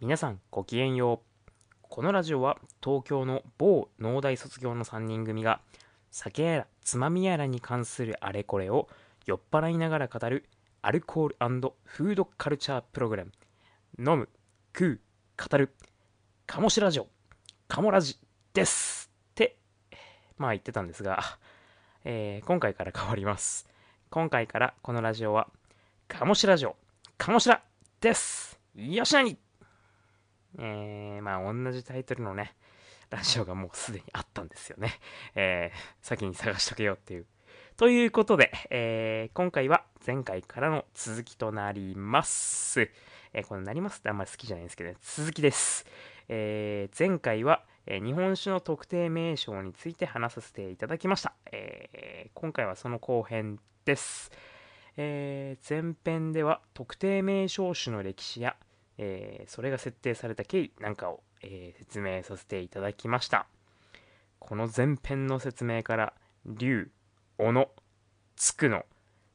皆さんごきげんよう。このラジオは東京の某農大卒業の3人組が酒やらつまみやらに関するあれこれを酔っ払いながら語るアルコールフードカルチャープログラム。飲む食う語るカモシラジオ。カモラジですって。まあ言ってたんですが、えー今回から変わります。今回からこのラジオはカモシラジオ。カモシラです。よしなにえー、まあ同じタイトルのねラジオがもうすでにあったんですよねえー、先に探しとけよっていうということで、えー今回は前回からの続きとなります。えーこのなりますってあんまり好きじゃないんですけど、ね、続きです。えー前回は、えー日本酒の特定名称について話させていただきました。えー今回はその後編です。えー前編では特定名称種の歴史や、えーそれが設定された経緯なんかを、えー説明させていただきました。この前編の説明から、龍、小野、つくの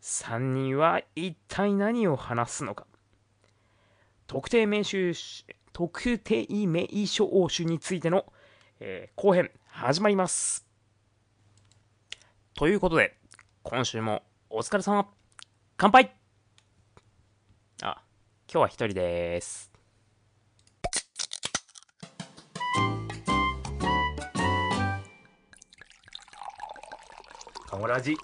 3人は一体何を話すのか。特定名称特定名称種についての、えー後編始まります。ということで今週もお疲れ様。乾杯。今日は一人です。カモラジ。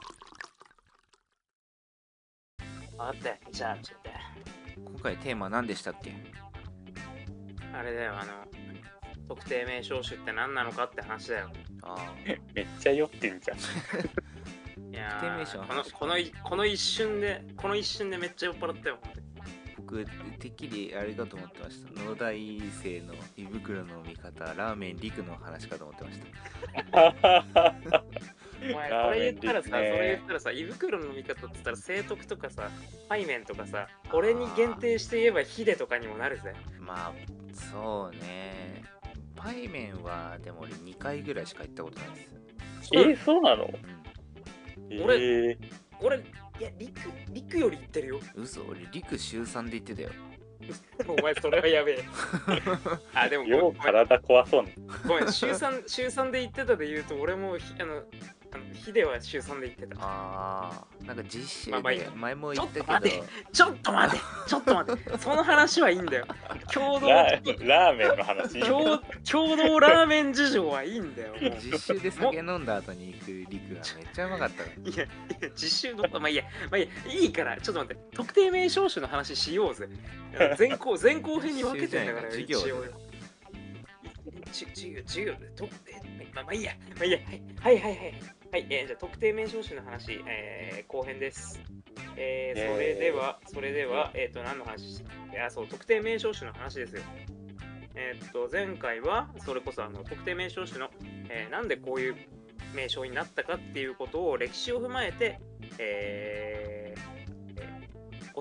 あってじゃあちょっと。今回テーマ何でしたっけ？あれだよあの特定名称種って何なのかって話だよ。あ めっちゃ酔ってんじゃん。いや特定名称のーこの話このいこの一瞬でこの一瞬でめっちゃ酔っ払ったよ僕てっきりあれかと思ってました。農大生の胃袋の味方ラーメン陸の話かと思ってました。お前ラーこれメン言ったらさ、ねそれ言ったらさ胃袋の味方って言ったら聖徳とかさ背面とかさ俺に限定して言えばヒデとかにもなるぜ。まあそうね。パイメンはでも俺2回ぐらいしか行ったことないです。え、そうなの？う俺え俺いや陸陸より言ってるよ。ん嘘俺陸週3で行ってたよ。お前それはやべえ。あでもー、ようごめん。体壊そうね。ごめん。週3週3で言ってたで言うと俺もひあのヒデは週3で言ってた。ああなんか実習で前も言ったけど、ちょっと待ちょっと待て。ちょっと待て。その話はいいんだよ。共同ラーラーメンの話。共共同ラーメン事情はいいんだよ実習で酒飲んだ後に行く陸がめっちゃうまかったいや、いや実習の、まあいいや、まあいいや、いいから、ちょっと待って、特定名称種の話しようぜ。前後、前後編に分けてんだから、授業、授業で、とえまあ、まあいいや、まあいいや、はい。はいはいはい。はい、えーじゃあ特定名称種の話、えー後編です。えーえーそれでは、それでは、えっ、と、何の話？いや、そう、特定名称種の話ですよ。えっ、と、前回は、それこそ、あの、特定名称種の、えーなんでこういう名称になったかっていうことを歴史を踏まえて、えーえー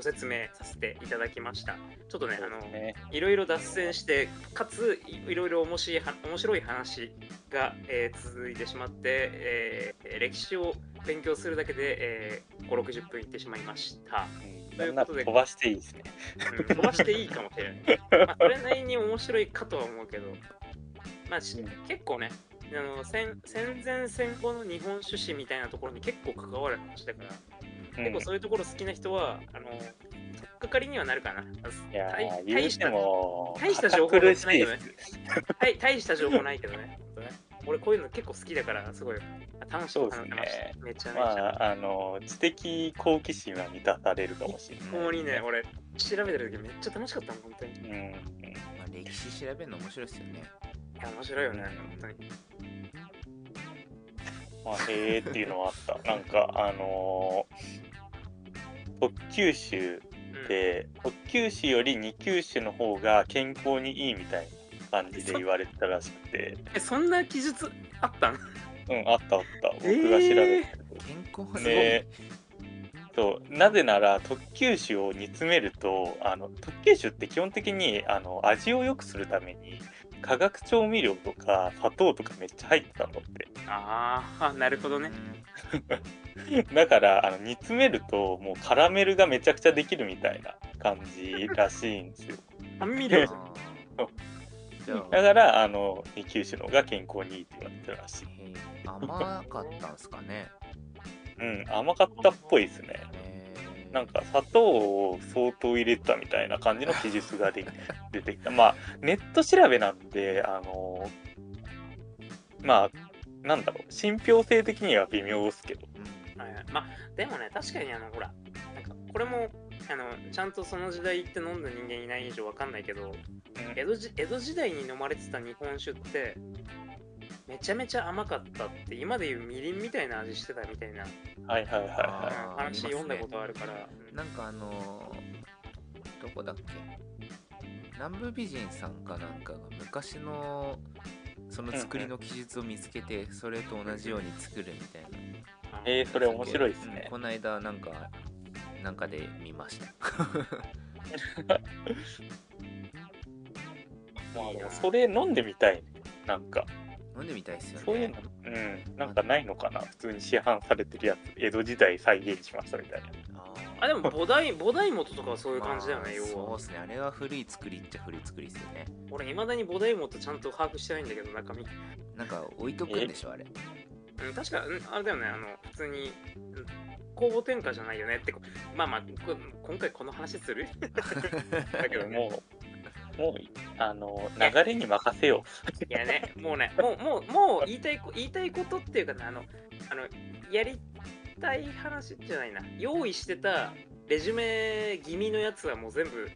ご説明させていただきました。ちょっとね、あの、ね、いろいろ脱線して、かついいろいろ面白いは面白い話が、えー続いてしまって、えー歴史を勉強するだけで、えー5、60分いってしまいました。ということで飛ばしていいですね。うん飛ばしていいかもしれない。まあ、それなりに面白いかとは思うけど、まあ、しうん結構ね、あの戦戦前戦後の日本酒史みたいなところに結構関わる話だから、結構そういうところ好きな人は、あの、とっかかりにはなるかな。いや大したも、大した情報ないけどね。大大した情報ないけどね。俺こういうの結構好きだから、すごい楽しくそうですねめちゃめちまゃ。あ、あの、知的好奇心は満たされるかもしれない。ここにね、俺、調べてる時めっちゃ楽しかったもん、本当に。いうん。まあ、歴史調べるの面白いですよねや、面白いよね、本当に。まあ、へーっていうのはあった。なんか、あのー特急酒うん。で、特急酒より二級酒の方が健康にいいみたいな感じで言われてたらしくて、え、そんな記述あったん？うん、あったあった。僕が調べたけど。健康はねそうなぜなら特急酒を煮詰めるとあの特急酒って基本的にあの味を良くするために化学調味料とか砂糖とかめっちゃ入ってたんだって。あーあ、なるほどね。だからあの煮詰めるともうカラメルがめちゃくちゃできるみたいな感じらしいんですよ。甘味料あじゃあ。だからあの二級酒の方が健康にいいって言われてるらしい。甘かったんすかね。うん甘かったっぽいですねなんか砂糖を相当入れたみたいな感じの記述がで出てきた。まあネット調べなんであのまあなんだろう。信憑性的には微妙ですけど。うん。はいはい。まあでもね確かにあのほらなんかこれもあのちゃんとその時代行って飲んだ人間いない以上わかんないけど江戸じ江戸時代に飲まれてた日本酒ってめちゃめちゃ甘かったって今でいうみりんみたいな味してたみたいな、はいはいはいはあーうん話読んだことあるから、うんなんかあのーどこだっけ？南部美人さんかなんかが昔のその作りの記述を見つけてそれと同じように作るみたいな。あえー、それ面白いですね。うん。この間なんかなんかで見ました。まあでもそれ飲んでみたいね。なんか飲んでみたいですよね。そういうのうんなんかないのかな？普通に市販されてるやつ江戸時代再現しましたみたいな。あでも菩提菩提元とかはそういうまあ感じだよね、要は。そうですね。あれは古い作りっちゃ古い作りですよね。俺いまだに菩提元ちゃんと把握してないんだけど中身。なんか置いとくんでしょあれ。うん、確か、うん、あれだよね、あの、普通に、うん公募転嫁じゃないよねってこ、まあまあ、こ今回この話する？だけどもうもうあの流れに任せよいやね、もうね、もう、もう、もう言いたいこ、言いたいことっていうかね、あの、あの、やりたい話じゃないな、用意してたレジュメ気味のやつはもう全部、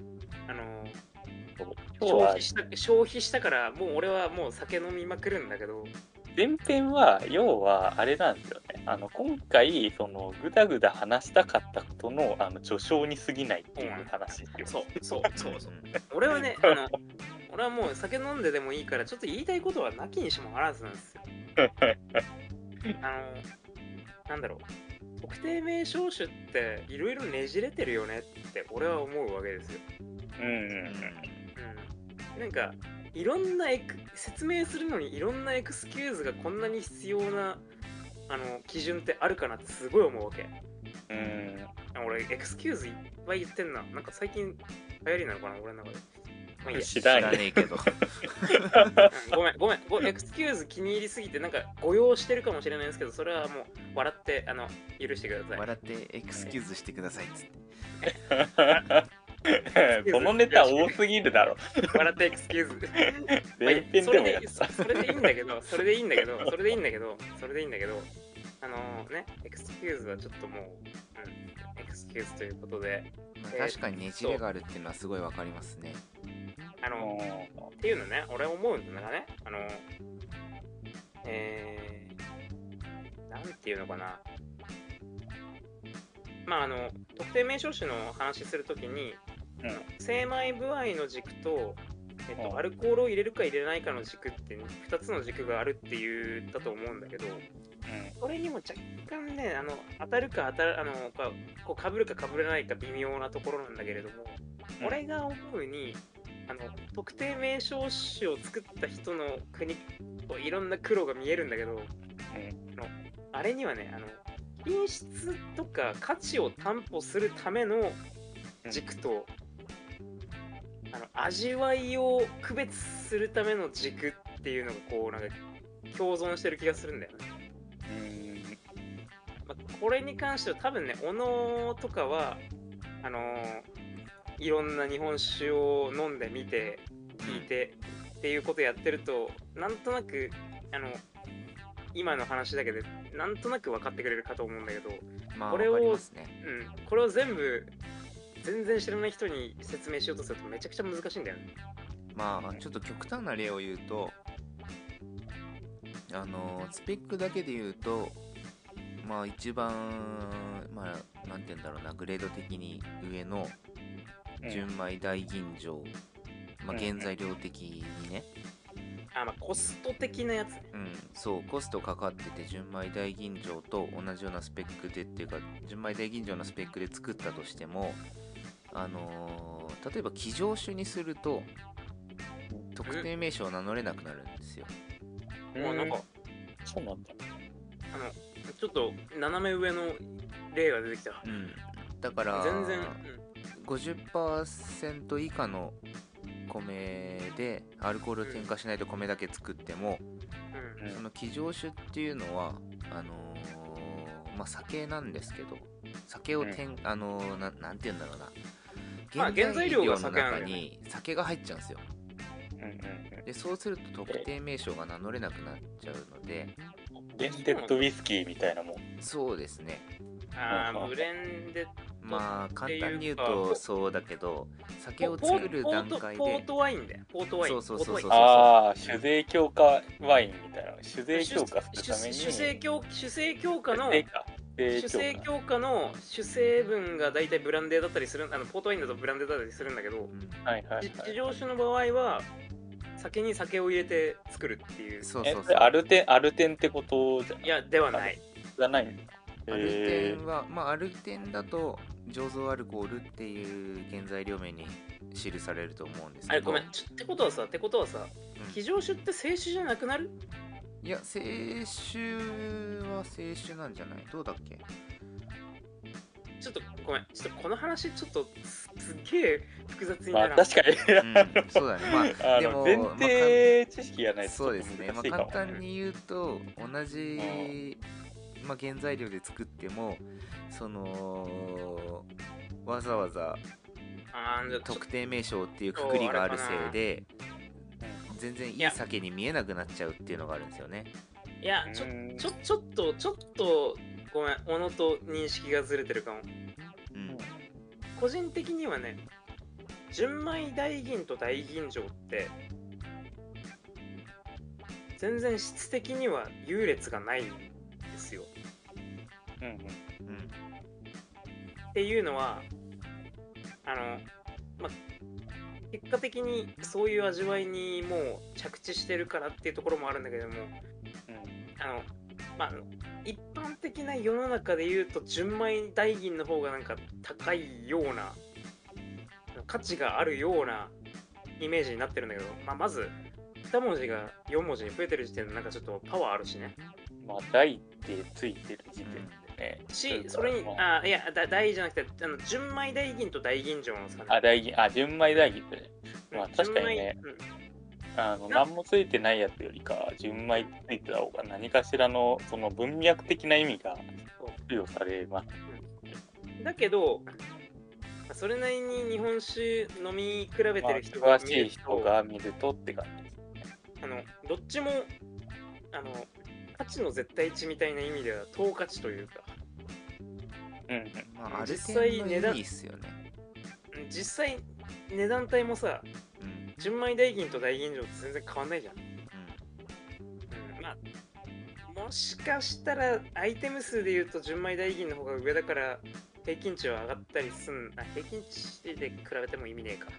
あの、消費した、消費したから、もう俺はもう酒飲みまくるんだけど、前編は要はあれなんですよねあの今回そのぐだぐだ話したかったことのあの序章に過ぎないっていう話ですよ、そう、そう、そう、そう。ん俺はね、あの、俺はもう酒飲んででもいいから、ちょっと言いたいことはなきにしもあらずなんですよ。あの、なんだろう。特定名称種っていろいろねじれてるよねって俺は思うわけですよ。うんうんうんうん。なんか、いろんなエク説明するのにいろんなエクスキューズがこんなに必要なあの基準ってあるかなってすごい思うわけ。うんあ俺、エクスキューズいっぱい言ってんな。なんか最近流行りなのかな俺の中で。まあいいや。知らんねえけどうん ごめん、ごめん、ごエクスキューズ気に入りすぎて、なんか誤用してるかもしれないですけど、それはもう笑って、あの、許してください。笑ってエクスキューズしてくださいっつって そのネタ多すぎるだろ。笑ってエクスキューズ。前編でもやっそれでそそれでいいんだけど、それでいいんだけど、それでいいんだけど、それでいいんだけど、あのね、エクスキューズはちょっともう、うん、エクスキューズということで、確かにねじれがあるっていうのはすごいわかりますね。あの、っていうのね、俺思うんだがね、あの、えー、なんていうのかな。まあ、あの、特定名称種の話するときに、うん。精米部合の軸と、えっと、うん。アルコールを入れるか入れないかの軸って2つの軸があるって言ったと思うんだけど、それにも若干ね、あの当たるか当たる、あのかこう被るか被らないか微妙なところなんだけれども、うん。俺が思うに、あの特定名称種を作った人の国、こういろんな苦労が見えるんだけど、あのあれにはね、あの品質とか価値を担保するための軸と、あの味わいを区別するための軸っていうのがこうなんか共存してる気がするんだよね。うんまあ、これに関しては多分ね、小野とかは、あのーいろんな日本酒を飲んでみて、聞いて、っていうことやってると、なんとなく、あの、今の話だけで、なんとなく分かってくれるかと思うんだけど、まあこれをねうん、これを全部、全然知らない人に説明しようとするとめちゃくちゃ難しいんだよね。まあちょっと極端な例を言うとあのスペックだけで言うとまあ一番まあなんて言うんだろうなグレード的に上の純米大吟醸、まあうん原材料的にねあ、まあ、コスト的なやつね。うんそうコストかかってて純米大吟醸と同じようなスペックでっていうか純米大吟醸のスペックで作ったとしてもあのー例えば騎乗種にすると特定名称を名乗れなくなるんですよ。もうなんか、そうなんだ。あの、ちょっと斜め上の例が出てきた。うん、だから全然、うん。50%以下の米でアルコールを添加しないと米だけ作っても、うん。うんその基上酒っていうのはあのーまあ酒なんですけど酒をてん、あのーななんて言うんだろうな。まあ原材料がの中に酒が入っちゃうんですよ。でそうすると特定名称が名乗れなくなっちゃうので。うん。レンデッドウイスキーみたいなもん。そうですね。ああブレンデまあっていうか簡単に言うとそうだけど酒を作る段階で。ポートワインだよ。ポートワイン。そうそうそうそうポートワイン。ああ、酒税強化ワインみたいな。酒税強化するために。主成強主成強化の酒税か主成強化。の主成分が大体ブランデーだったりするあのポートワインだとブランデーだったりするんだけどうん。はいはいはい。地上酒の場合は酒に酒を入れて作るっていう。そうそう、えそうアルテン、アルテンってことじゃい？やではない。じゃないんだ。アルテへンは、まあ、アルテンだと醸造アルコールっていう原材料名に記されると思うんですけど。あれごめん。ってことはさってことはさうん。非常酒って清酒じゃなくなる？いや清酒は清酒なんじゃない？どうだっけ？ちょっとごめんちょっとこの話ちょっとすすっげえ複雑にまな。らんあ確かに、うんそうだね。まあ あでもの前提知識がないとそうですね、まあ、簡単に言うと同じ、まあ、原材料で作ってもそのわざわざあーじゃあちょ特定名称っていうくくりがあるせいで全然いい酒に見えなくなっちゃうっていうのがあるんですよね。いやちょうん。ちょちょっとちょっとごめん小野と認識がずれてるかも。うん。個人的にはね純米大吟と大吟醸って全然質的には優劣がないんですよ。うんうん。うん。っていうのはあのまあ結果的にそういう味わいにもう着地してるからっていうところもあるんだけどもうんあのまあ一般的な世の中で言うと純米大吟の方がなんか高いような価値があるようなイメージになってるんだけど、まあ、まず2文字が4文字に増えてる時点でなんかちょっとパワーあるしね。まあ大ってついてる時点でね、しそれにまああいやだ大じゃなくてあの純米大吟と大吟醸の差ねあ大吟あ純米大吟ってね。うん。まあ確かにね。純米あのな何もついてないやつよりか純米ついてた方が何かしらのその文脈的な意味が付与されますうんだけどそれなりに日本酒飲み比べまあてる人が詳しい人が見るとって感じですあのどっちもあの価値の絶対値みたいな意味では等価値というか。うんうん。まあ実際値段いいっすよね。うん実際値段帯もさうん。純米大吟と大吟醸って全然変わんないじゃん、ううん、まあもしかしたらアイテム数で言うと純米大吟の方が上だから平均値は上がったりすんあ平均値で比べても意味ねえか。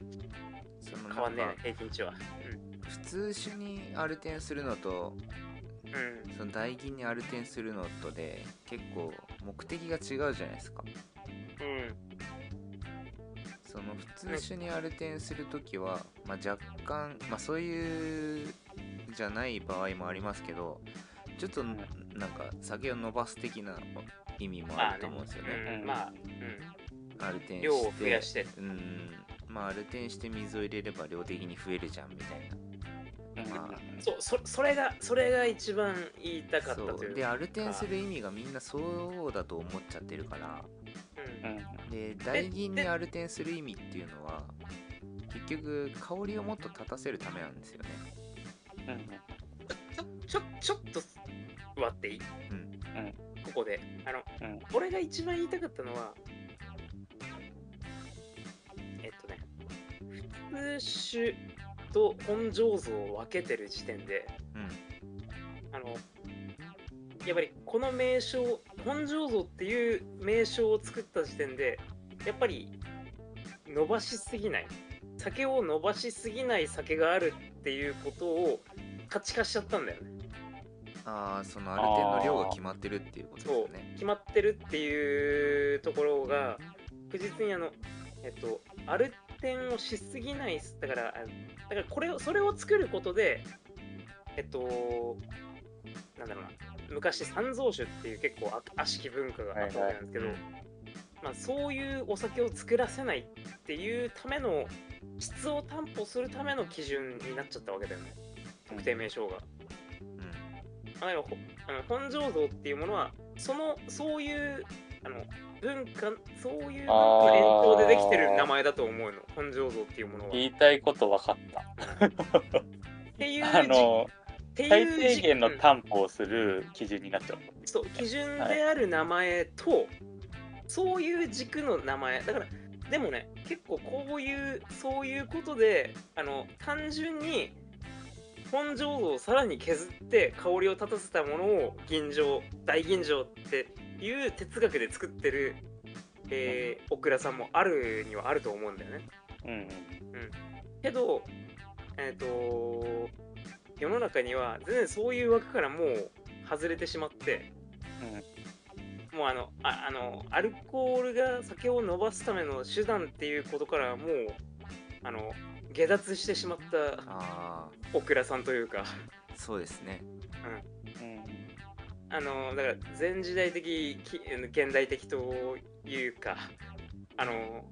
変わんねえ平均値は。普通酒にアルテンするのとうん、うん、その大吟にアルテンするのとで結構目的が違うじゃないですか。うん。その普通酒にアルテンするときは、まあ、若干、まあ、そういうじゃない場合もありますけどちょっとなんか酒を伸ばす的な意味もあると思うんですよね。うん、まあ、アルテンして量を増やして。うん。まあアルテンして水を入れれば量的に増えるじゃんみたいなそうそそれがそれが一番言いたかったというでアルテンする意味がみんなそうだと思っちゃってるから。うん。うんで大吟にアルテンする意味っていうのは結局香りをもっと立たせるためなんですよね。うん。ちょちょちょっと割っていい、うん。ここで。あの、うん。俺が一番言いたかったのはえっとね普通酒と本醸造を分けてる時点でうん。あのやっぱりこの名称本醸造っていう名称を作った時点でやっぱり伸ばしすぎない。酒を伸ばしすぎない酒があるっていうことを価値化しちゃったんだよね。ああそのアルテンの量が決まってるっていうことですそうよね決まってるっていうところが確実にあのえっとアルテンをしすぎないだからあだからこれをそれを作ることでえっとなんだろうな。昔三蔵酒っていう結構あ悪しき文化があったわけなんですけど、はいまあ、そういうお酒を作らせないっていうための質を担保するための基準になっちゃったわけだよね。特定名称が。うん。あの本醸造っていうものはそのそういうあの文化そういう文化の延長でできてる名前だと思うの本醸造っていうものは。言いたいこと分かった。っていうあの、最低限のうん担保をする基準になっちゃう。そう基準である名前と、そういう軸の名前だからでもね結構こういうそういうことであの単純に本醸造をさらに削って香りを立たせたものを吟醸大吟醸っていう哲学で作ってる、えー、オクラさんもあるにはあると思うんだよね。うん。けど、えっ、と、世の中には全然そういう枠からもう外れてしまって、もうあの、ああの、アルコールが酒を伸ばすための手段っていうことからはもう、あの、下脱してしまったあオクラさんというか、あそうですね。うん。あの、だから前時代的、き現代的というか、あの、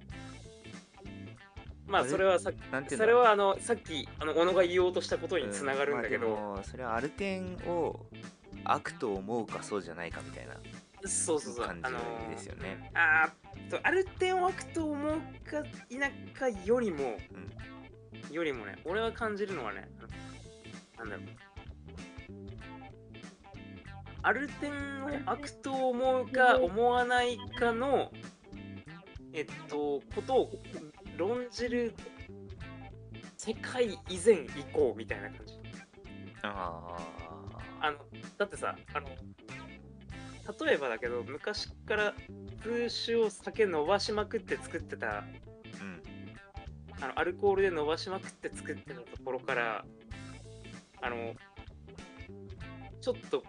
まあそれはさそれはあのさっきあの小野が言おうとしたことにつながるんだけど、うまあそれはアルテンを悪と思うかそうじゃないかみたいなそうそうそう。感じあのですよね。あーそうある点を悪と思うか否かよりも、よりもね、俺は感じるのはね、なんだろう。ある点を悪と思うか思わないかの、えっと、ことを論じる世界以前以降みたいな感じ。ああのだってさあの例えばだけど昔から通酒を酒伸ばしまくって作ってたあうん。あのアルコールで伸ばしまくって作ってたところからあのちょっと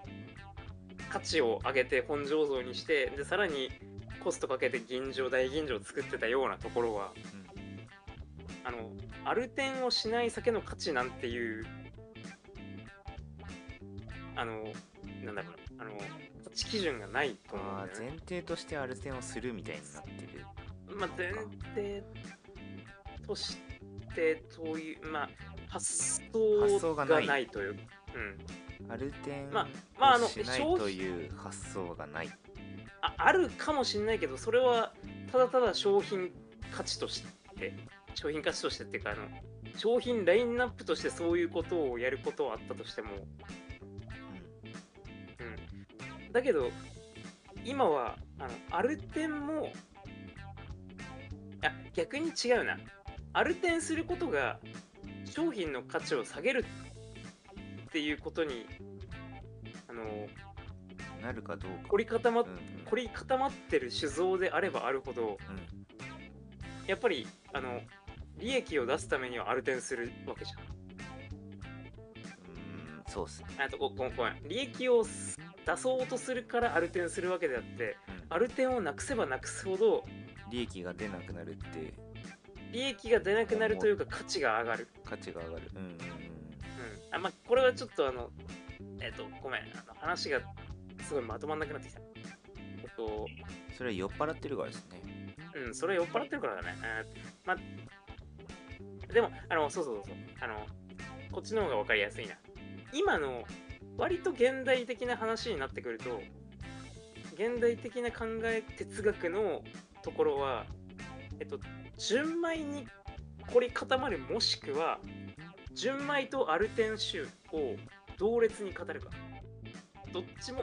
価値を上げて本醸造にしてでさらにコストかけて吟醸大吟醸を作ってたようなところはあのアルテンをしない酒の価値なんていうあのなんだろうなあの価値基準がないと思うんあーだよね。前提としてアルテンをするみたいになってるまあ、前提としてという、まあ、発発想想がないがないという。うん、アルテンまあまああのをしないという発想がない。ああるかもしれないけどそれはただただ商品価値として商品価値としてっていうかあの商品ラインナップとしてそういうことをやることはあったとしても、うん、だけど今はあのアルテンもあ逆に違うな。アルテンすることが商品の価値を下げるっていうことにあのうんなるかどうか。凝り固まっうんうん。凝り固まってる酒造であればあるほどうん。やっぱりあの利益を出すためにはアルテンするわけじゃんうんそうっすね。あとごごごめん。利益をす出そうとするからアルテンするわけであってうん。アルテンをなくせばなくすほど利益が出なくなるって。利益が出なくなるというか価値が上がる、価値が上がる。うんうんあまあ、これはちょっとあのえっ、とごめんあの話がすごいまとまんなくなってきたえっとそれは酔っ払ってるからですねうん、それ酔っ払ってるからだね。えーまあ、でも、あの、そうそうそうそう。あの、こっちの方が分かりやすいな。今の、割と現代的な話になってくると、現代的な考え、哲学のところは、えっと、純米に凝り固まる、もしくは、純米とアルテン酒を同列に語るか。どっちも、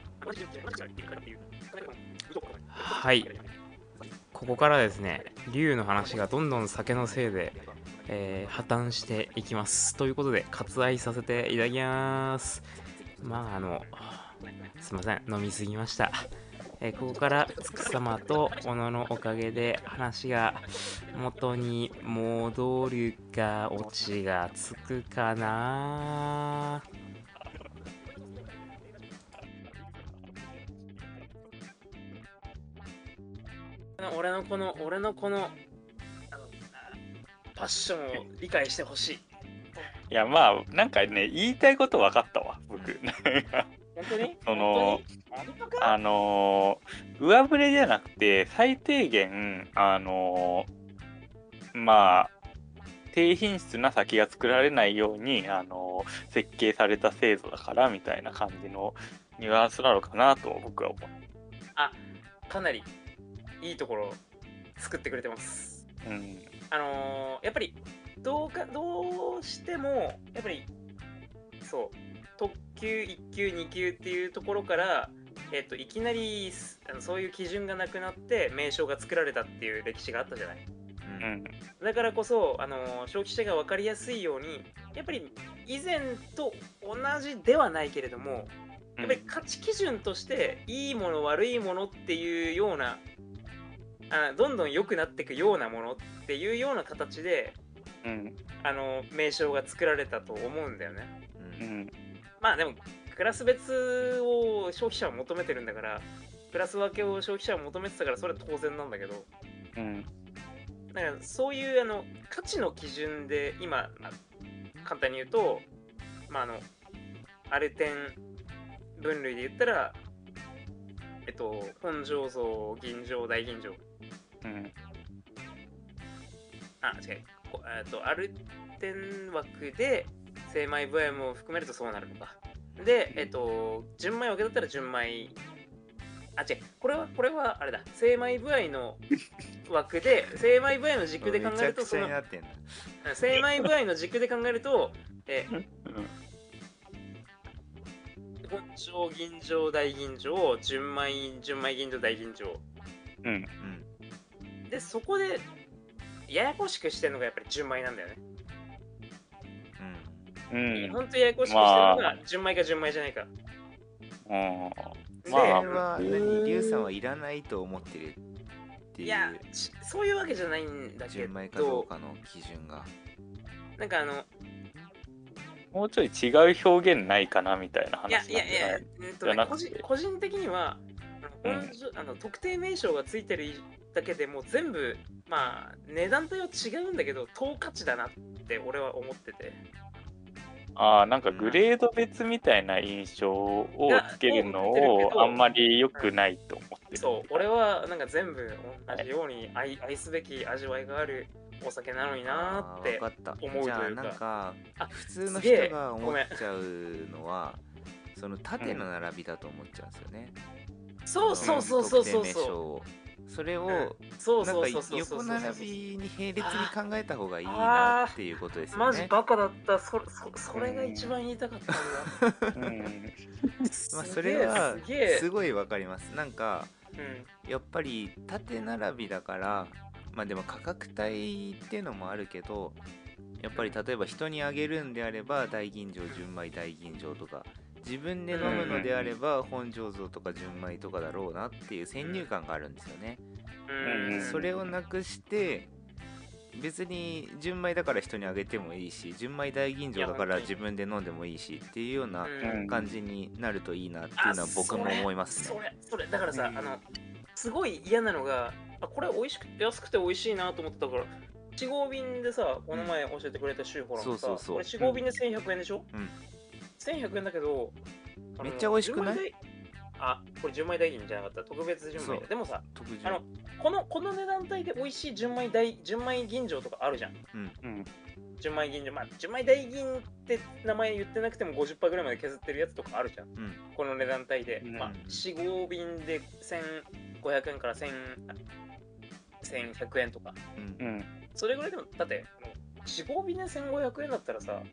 はい。ここからですね龍の話がどんどん酒のせいで、えー破綻していきます。ということで割愛させていただきます。まああのすいません。飲みすぎました、えここからつく様と小野のおかげで話が元に戻るかオチがつくかな俺のこの俺のこのあのパッションを理解してほしいいや、まあ、なんかね、言いたいこと分かったわ、僕。本当に？そのあのー上振れじゃなくて、最低限、あのーまあ、低品質な酒が作られないようにあの設計された制度だからみたいな感じのニュアンスなのかなと僕は思う。かなりいいところ作ってくれてます。うん。あのーやっぱりどうかどうしてもやっぱりそう特急1級2級っていうところから、えっといきなりすあのそういう基準がなくなって名称が作られたっていう歴史があったじゃない。うん。うんだからこそ、あのー消費者が分かりやすいようにやっぱり以前と同じではないけれどもやっぱり価値基準としていいもの悪いものっていうようなあどんどん良くなっていくようなものっていうような形でうん。あの名称が作られたと思うんだよね。ううんんまあでもクラス別を消費者は求めてるんだからクラス分けを消費者は求めてたからそれは当然なんだけどうん。だからそういうあの価値の基準で今、まあ簡単に言うとまああのアルテン分類で言ったらえっと本醸造銀醸大吟醸うん。あ違う。こえっとアルテン枠で精米部合も含めるとそうなるのか。でえっと純米枠だったら純米。あ違う。これはこれはあれだ。精米部合の枠で 精米部合の軸で考えるとその精米部合の軸で考えると、えー、本醸、銀醸、大銀醸、純米、純米銀醸、大銀醸。うん。うんで、そこで、ややこしくしてるのがやっぱり純米なんだよね。うん。うんほんとややこしくしてるのが、純米か純米じゃないか。うん。でそれまあ。はうん何？リュウさんはいらないと思ってるっていいやそういうわけじゃないんだけ純米かどうど、かの基準が。なんかあの、もうちょい違う表現ないかなみたいない？話やいやいや、うんとね個人個人的には、あのうん。あの特定名称がついてるだけでもう全部、まあ、値段帯は違うんだけど、等価値だなって俺は思ってて。ああなんかグレード別みたいな印象をつけるのをあんまり良くないと思ってる。そう、俺はなんか全部同じように愛愛すべき味わいがあるお酒なのになーって思うというか。じゃあなんかあ普通の人が思ごめんっちゃうのはその縦の並びだと思っちゃうんですよね、そうそうそうそうそう特定名称そをそれを、う。そうなんかそうそうそうそう横そう。並びに並列に考えた方がいいなっていうことですよね。マジバカだった。そそそれが一番言いたかったんだ。うんまあ、すそれはすごいわかります。なんかうんやっぱり縦並びだからまあでも価格帯っていうのもあるけどやっぱり例えば人にあげるんであれば大吟醸純米大吟醸とか自分で飲むのであれば本醸造とか純米とかだろうなっていう先入観があるんですよね。それをなくして別に純米だから人にあげてもいいし純米大吟醸だから自分で飲んでもいいしっていうようなうん感じになるといいなっていうのは僕も思いますね。それそれ。だからさ、うん。あのすごい嫌なのがあこれ美味しくて安くて美味しいなと思ってたから1号便でさこの前教えてくれたシューホランさ、そうそうそう。これ4号便で1100円でしょ、うん1100円だけどめっちゃ美味しくない？あこれ純米大吟じゃなかった。特別純米だでもさ特あのこのこの値段帯で美味しい純米大純米吟醸とかあるじゃん。うん。うん。純米吟醸まあ純米大吟って名前言ってなくても50%ぐらいまで削ってるやつとかあるじゃん。うん。この値段帯で、うん。まあ、4、5便で1500円から1000 1100円とか、うん。うん。それぐらいでも、だって、4、5便で1500円だったらさ、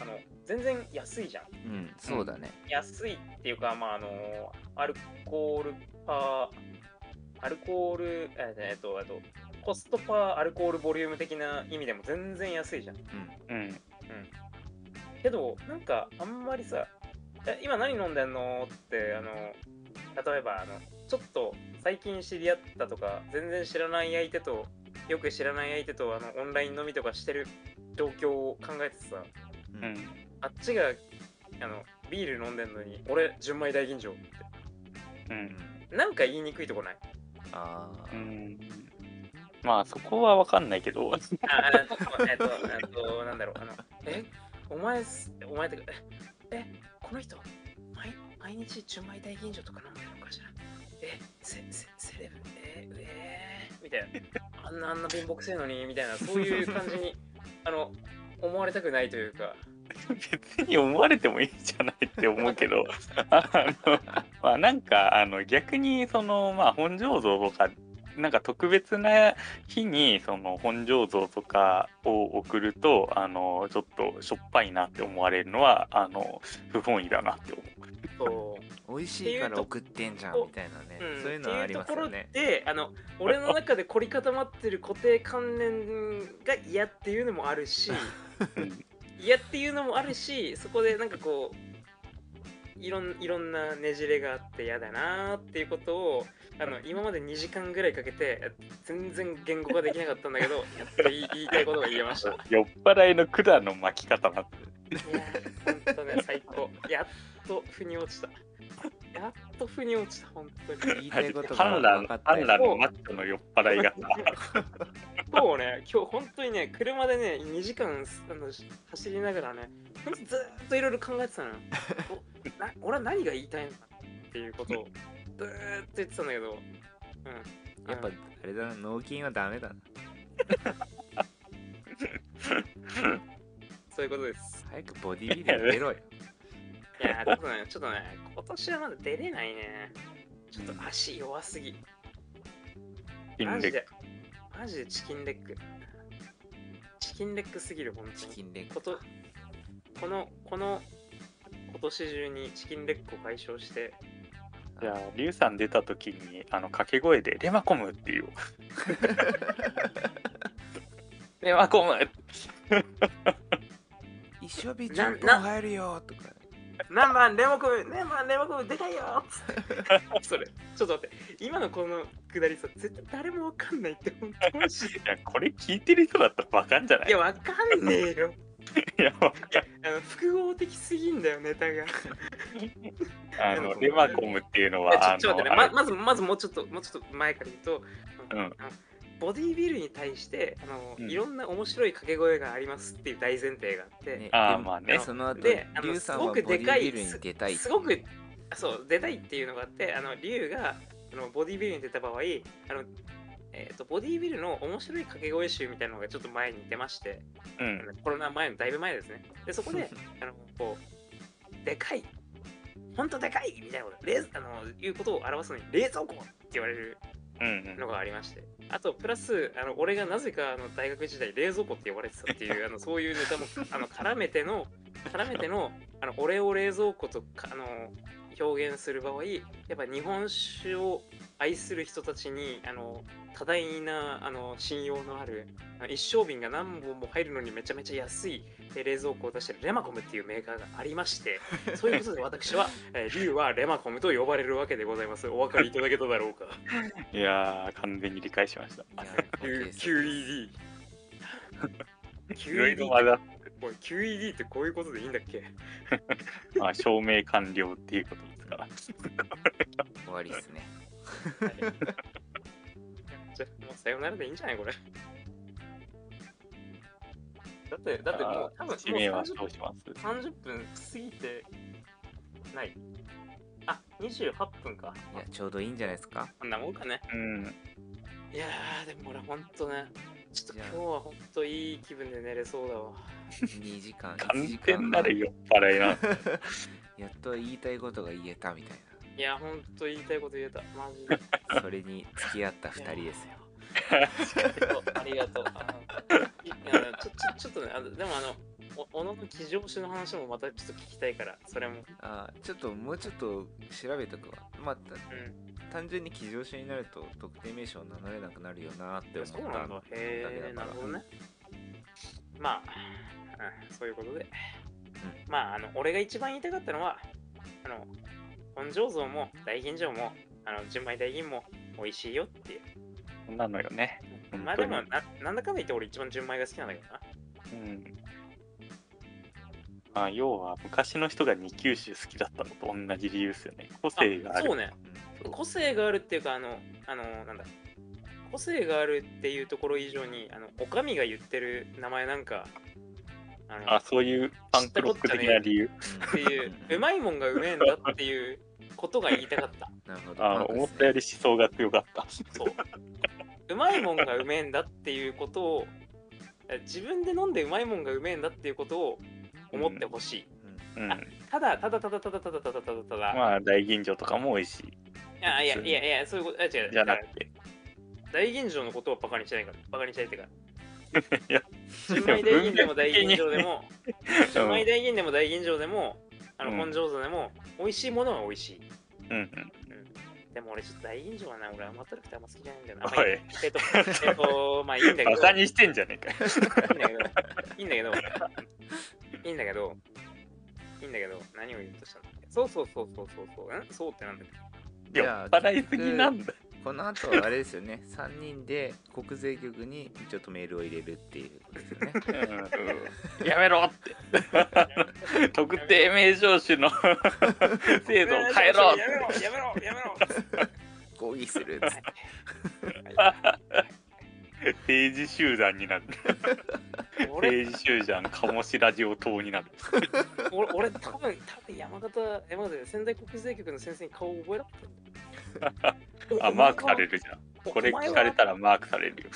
あの、全然安いじゃん。うんそうだね。安いっていうか、まあ、あの、アルコールパー、アルコール、えっと、あと、コストパーアルコールボリューム的な意味でも全然安いじゃん。うんうんけど、なんか、あんまりさ、え今何飲んでんのって、あの、例えば、あの、ちょっと最近知り合ったとか、全然知らない相手と、よく知らない相手と、あの、オンライン飲みとかしてる状況を考えてさ、ううん。んあっちが、あの、ビール飲んでんのに、俺、純米大吟醸って。うん。なんか言いにくいとこない？ああ、うん。まあそこは分かんないけど。あ、えっと、えっと、えっと、なんだろう、あの、え、お前す、お前ってか、え、え？この人、毎毎日純米大吟醸とか飲んでるのかしら？え、セセセレブ、え？ー、えー、みたいな。あんな、あんな貧乏くせえのに、みたいな、そういう感じにあの思われたくないというか別に思われてもいいんじゃないって思うけど あの、まあ、なんかあの逆にそのまあ本醸造とかなんか特別な日にその本醸造とかを送るとあのちょっとしょっぱいなって思われるのはあの不本意だなって思う。そう。美味しいから送ってんじゃんみたいなね、うん。そういうのはありますよね。っていうところであの 俺の中で凝り固まってる固定観念が嫌っていうのもあるし 嫌っていうのもあるしそこでなんかこういろんいろんなねじれがあって嫌だなーっていうことをあの今まで2時間ぐらいかけて全然言語化できなかったんだけど やっと言い言いたいことが言えました。い酔っ払いの管の巻き方なってやーほんとね最高。やっと腑に落ちた。やっと腑に落ちた 本当に。言いたいことがハンラー分かったよハンラーのマッチョの酔っ払いがさ。今日ね、今日本当にね、車でね、2時間あの走りながらね、ずーっといろいろ考えてたのよ。俺は何が言いたいのかっていうことをずーっと言ってたんだけど、うん。やっぱあれだな。脳筋はダメだな。そういうことです。早くボディビル出ろよいやー、ちょっとね、ちょっとね、今年はまだ出れないね。ちょっと足弱すぎ。マジで、マジでチキンレッグ。チキンレッグすぎる、本チ当に。キンレッグことこのこの今年中にチキンレッグを解消してじゃあリュウさん出た時にあの掛け声で「レマコム」っていう レマコム 一生日な10本入るよとか何番？レモコム何番レモコムでかいよ。っつってそれ。ちょっと待って。今のこのくだりさ絶対誰もわかんないって本当マジでいやこれ聞いてる人だったらわかんじゃない？いやわかんねえよ。いやわかんあの複合的すぎんだよネタが。あのレマコムっていうのいはやちょっと待ってねままずまずもうちょっともうちょっと前から言うと、うん。あのボディービルに対してあの、うん。いろんな面白い掛け声がありますっていう大前提があって、ね。あまあね。その後であのすごくボデでかいィビルに出たいすごくそう出たいっていうのがあってあのリュウがあのボディービルに出た場合あの、えー、とボディービルの面白い掛け声集みたいなのがちょっと前に出まして、うん。コロナ前のだいぶ前ですね。でそこで あのこうでかい本当でかいみたいなこと冷あのいうことを表すのに冷蔵庫って言われるうんのがありまして。あとプラスあの俺がなぜかあの大学時代冷蔵庫って呼ばれてたっていう あのそういうネタもあの絡めての絡めてのあの俺を冷蔵庫とかあの表現する場合やっぱ日本酒を愛する人たちにあの多大なあの信用のある一升瓶が何本も入るのにめちゃめちゃ安いえ冷蔵庫を出してるレマコムっていうメーカーがありまして そういうことで私は、えー、リュウはレマコムと呼ばれるわけでございます。お分かりいただけただろうか。いやー完全に理解しました。QED QED QED ってこういうことでいいんだっけ？まあ証明完了っていうこと終わりですね。じゃあもうさよならでいいんじゃないこれ。だってだってもう多分指名はもうどうします30分過ぎてない。あ28分か。いやちょうどいいんじゃないですか。こんなもんかね。うん。いやーでも俺ほんとね。ちょっと今日はほんといい気分で寝れそうだわ。2時間1完時間。全なる酔っ払いな やっと言いたいことが言えたみたいいやほんと言いたいこと言えたマジでなそれに付き合った2人ですよありがとう。ちょちょちょっとね、あのでもあの、お小野の騎乗種の話もまたちょっと聞きたいから、それも。あーちょっともうちょっと調べとくわまあたうん。単純に騎乗種になると特定名称を名乗れなくなるよなって思ったそうなんだ。へえ、だけだからなるほどね。まあ、うん、そういうことで。まあ、あの、俺が一番言いたかったのは、あの、本醸造も大吟醸も、あの、純米大吟も美味しいよっていう。そんなのよね。本まあでもな、なんだかんだ言って俺一番純米が好きなんだけどな。うん。まあ要は昔の人が二級酒好きだったのと同じ理由ですよね。個性がある。そうね。うん。個性があるっていうかあのあのなんだ。個性があるっていうところ以上にあのおかみが言ってる名前なんかあそういうパンクロック的な理由。っていう。うまいもんがうめえんだっていうことが言いたかった。なるほど。あ思ったより思想が強かった。そう。うまいもんがうめえんだっていうことを自分で飲んでうまいもんがうめえんだっていうことを思ってほしい、うん。ただただただただただただただただ、まあ、大吟醸とかも美味しい。いやいやいやいやそういうことあ違う。じゃなくて。大吟醸のことをバカにしてないから。バカにしてないってかいや、純米大吟でも大吟醸でも うん。純米大吟でも大吟醸でもあのうん。本醸造でも美味しいものは美味しい、うんうん。うん、でも俺ちょっと大吟醸はな俺甘ったるくてあんま好きじゃないんだよな、おい。えっとえっとまあいいんだけど。バカにしてんじゃねえか。よ。いいんだけど、いいんだけど、いいんだけど、いいんだけど、何を言おうとしたんだっけ。そうそうそうそうそうそう、ん？そうってなんだっけ。酔っ払いすぎなんだ。この後あれですよね。3人で国税局にちょっとメールを入れるっていうことですよね。うん。やめろって。特定名称種の 制度を変えろやめろやめろやめろ。抗議するっつって 政治集団になる。俺、政治集団鴨志ラジオ党になる。俺、俺多分、多分山形、山形で仙台国税局の先生に顔を覚えなかったんだよあ、マークされるじゃん。おこれ聞かれたらマークされるよ。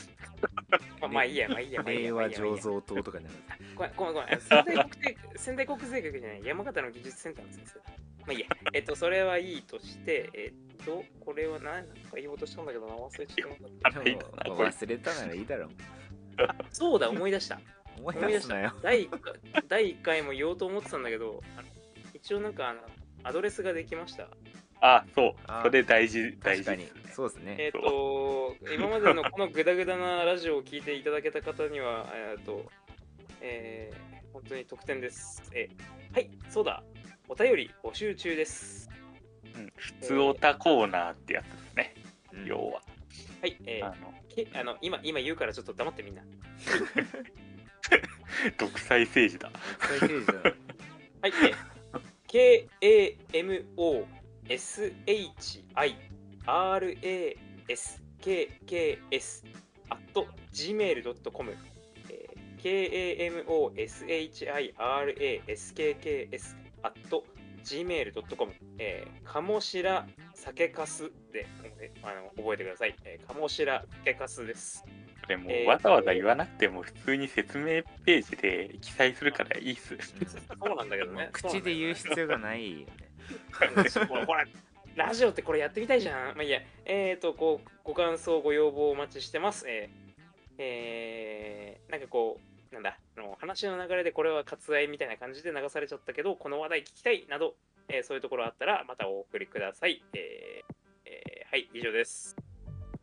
まあまあいいや、まあいいや、まあいい令和醸造党とかになるごめん、ごめん、ごめん。仙台国税仙台国税局じゃない、山形の技術センターの先生だ。まあいいや。えっと、それはいいとして、えっと、これは何？なんか言おうとしたんだけどな、忘れちゃった。忘れたならいいだろうそうだ、思い出した。思い出すなよ第 1, 回第1回も言おうと思ってたんだけど、一応なんかあのアドレスができました。あ、そうあ。それ大事、大事。そうですねえっ、と、今までのこのグダグダなラジオを聞いていただけた方には、えっ、と、えー本当に特典です。えーはい、そうだ、お便り募集中です。うん普通オタコーナーってやつですね。うん要は。はい、えーあの、けあの今今言うからちょっと黙ってみんな。独裁政治だ。国際政治だはい、えー KAMOSHIRASKKS at gmail.com、えー KAMOSHIRASKKS at gmail.com、えー、かもしら酒かすで、えーあの覚えてください。えー、かもしら酒かすです。これもえーうわざわざ言わなくても普通に説明ページで記載するからいいっす。そうなんだけどね。口で言う必要がないよねほらほらラジオってこれやってみたいじゃん。まあいいや、えっ、ー、と、こう、ご感想、ご要望お待ちしてます。えー、えーなんかこう、なんだ、あの話の流れでこれは割愛みたいな感じで流されちゃったけど、この話題聞きたいなど、えーそういうところあったらまたお送りください。えーえーはい、以上です。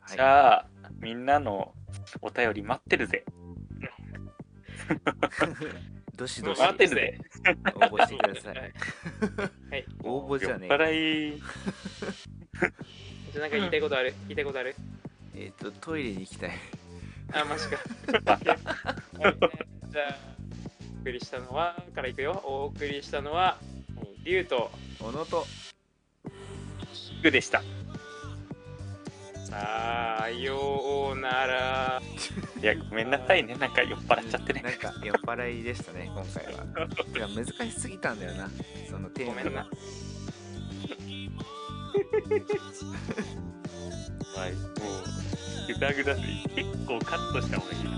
はいじゃあ、みんなのお便り待ってるぜ。どしどし待ってるぜ。応募してください はい。応募じゃね酔っ払い、じゃあなんか言いたいことある？言いたいことある？えっとトイレに行きたいあ、マジか。はいじゃあ、お送りしたのは、からいくよ。お送りしたのは、リュウと、小野とグでした。さようなら。いや、ごめんなさいね。なんか酔っ払っちゃってね。なんか酔っ払いでしたね今回はいや難しすぎたんだよなそのテーマごめんな。はい、もう、ぐだぐだで結構カットした方がいいな。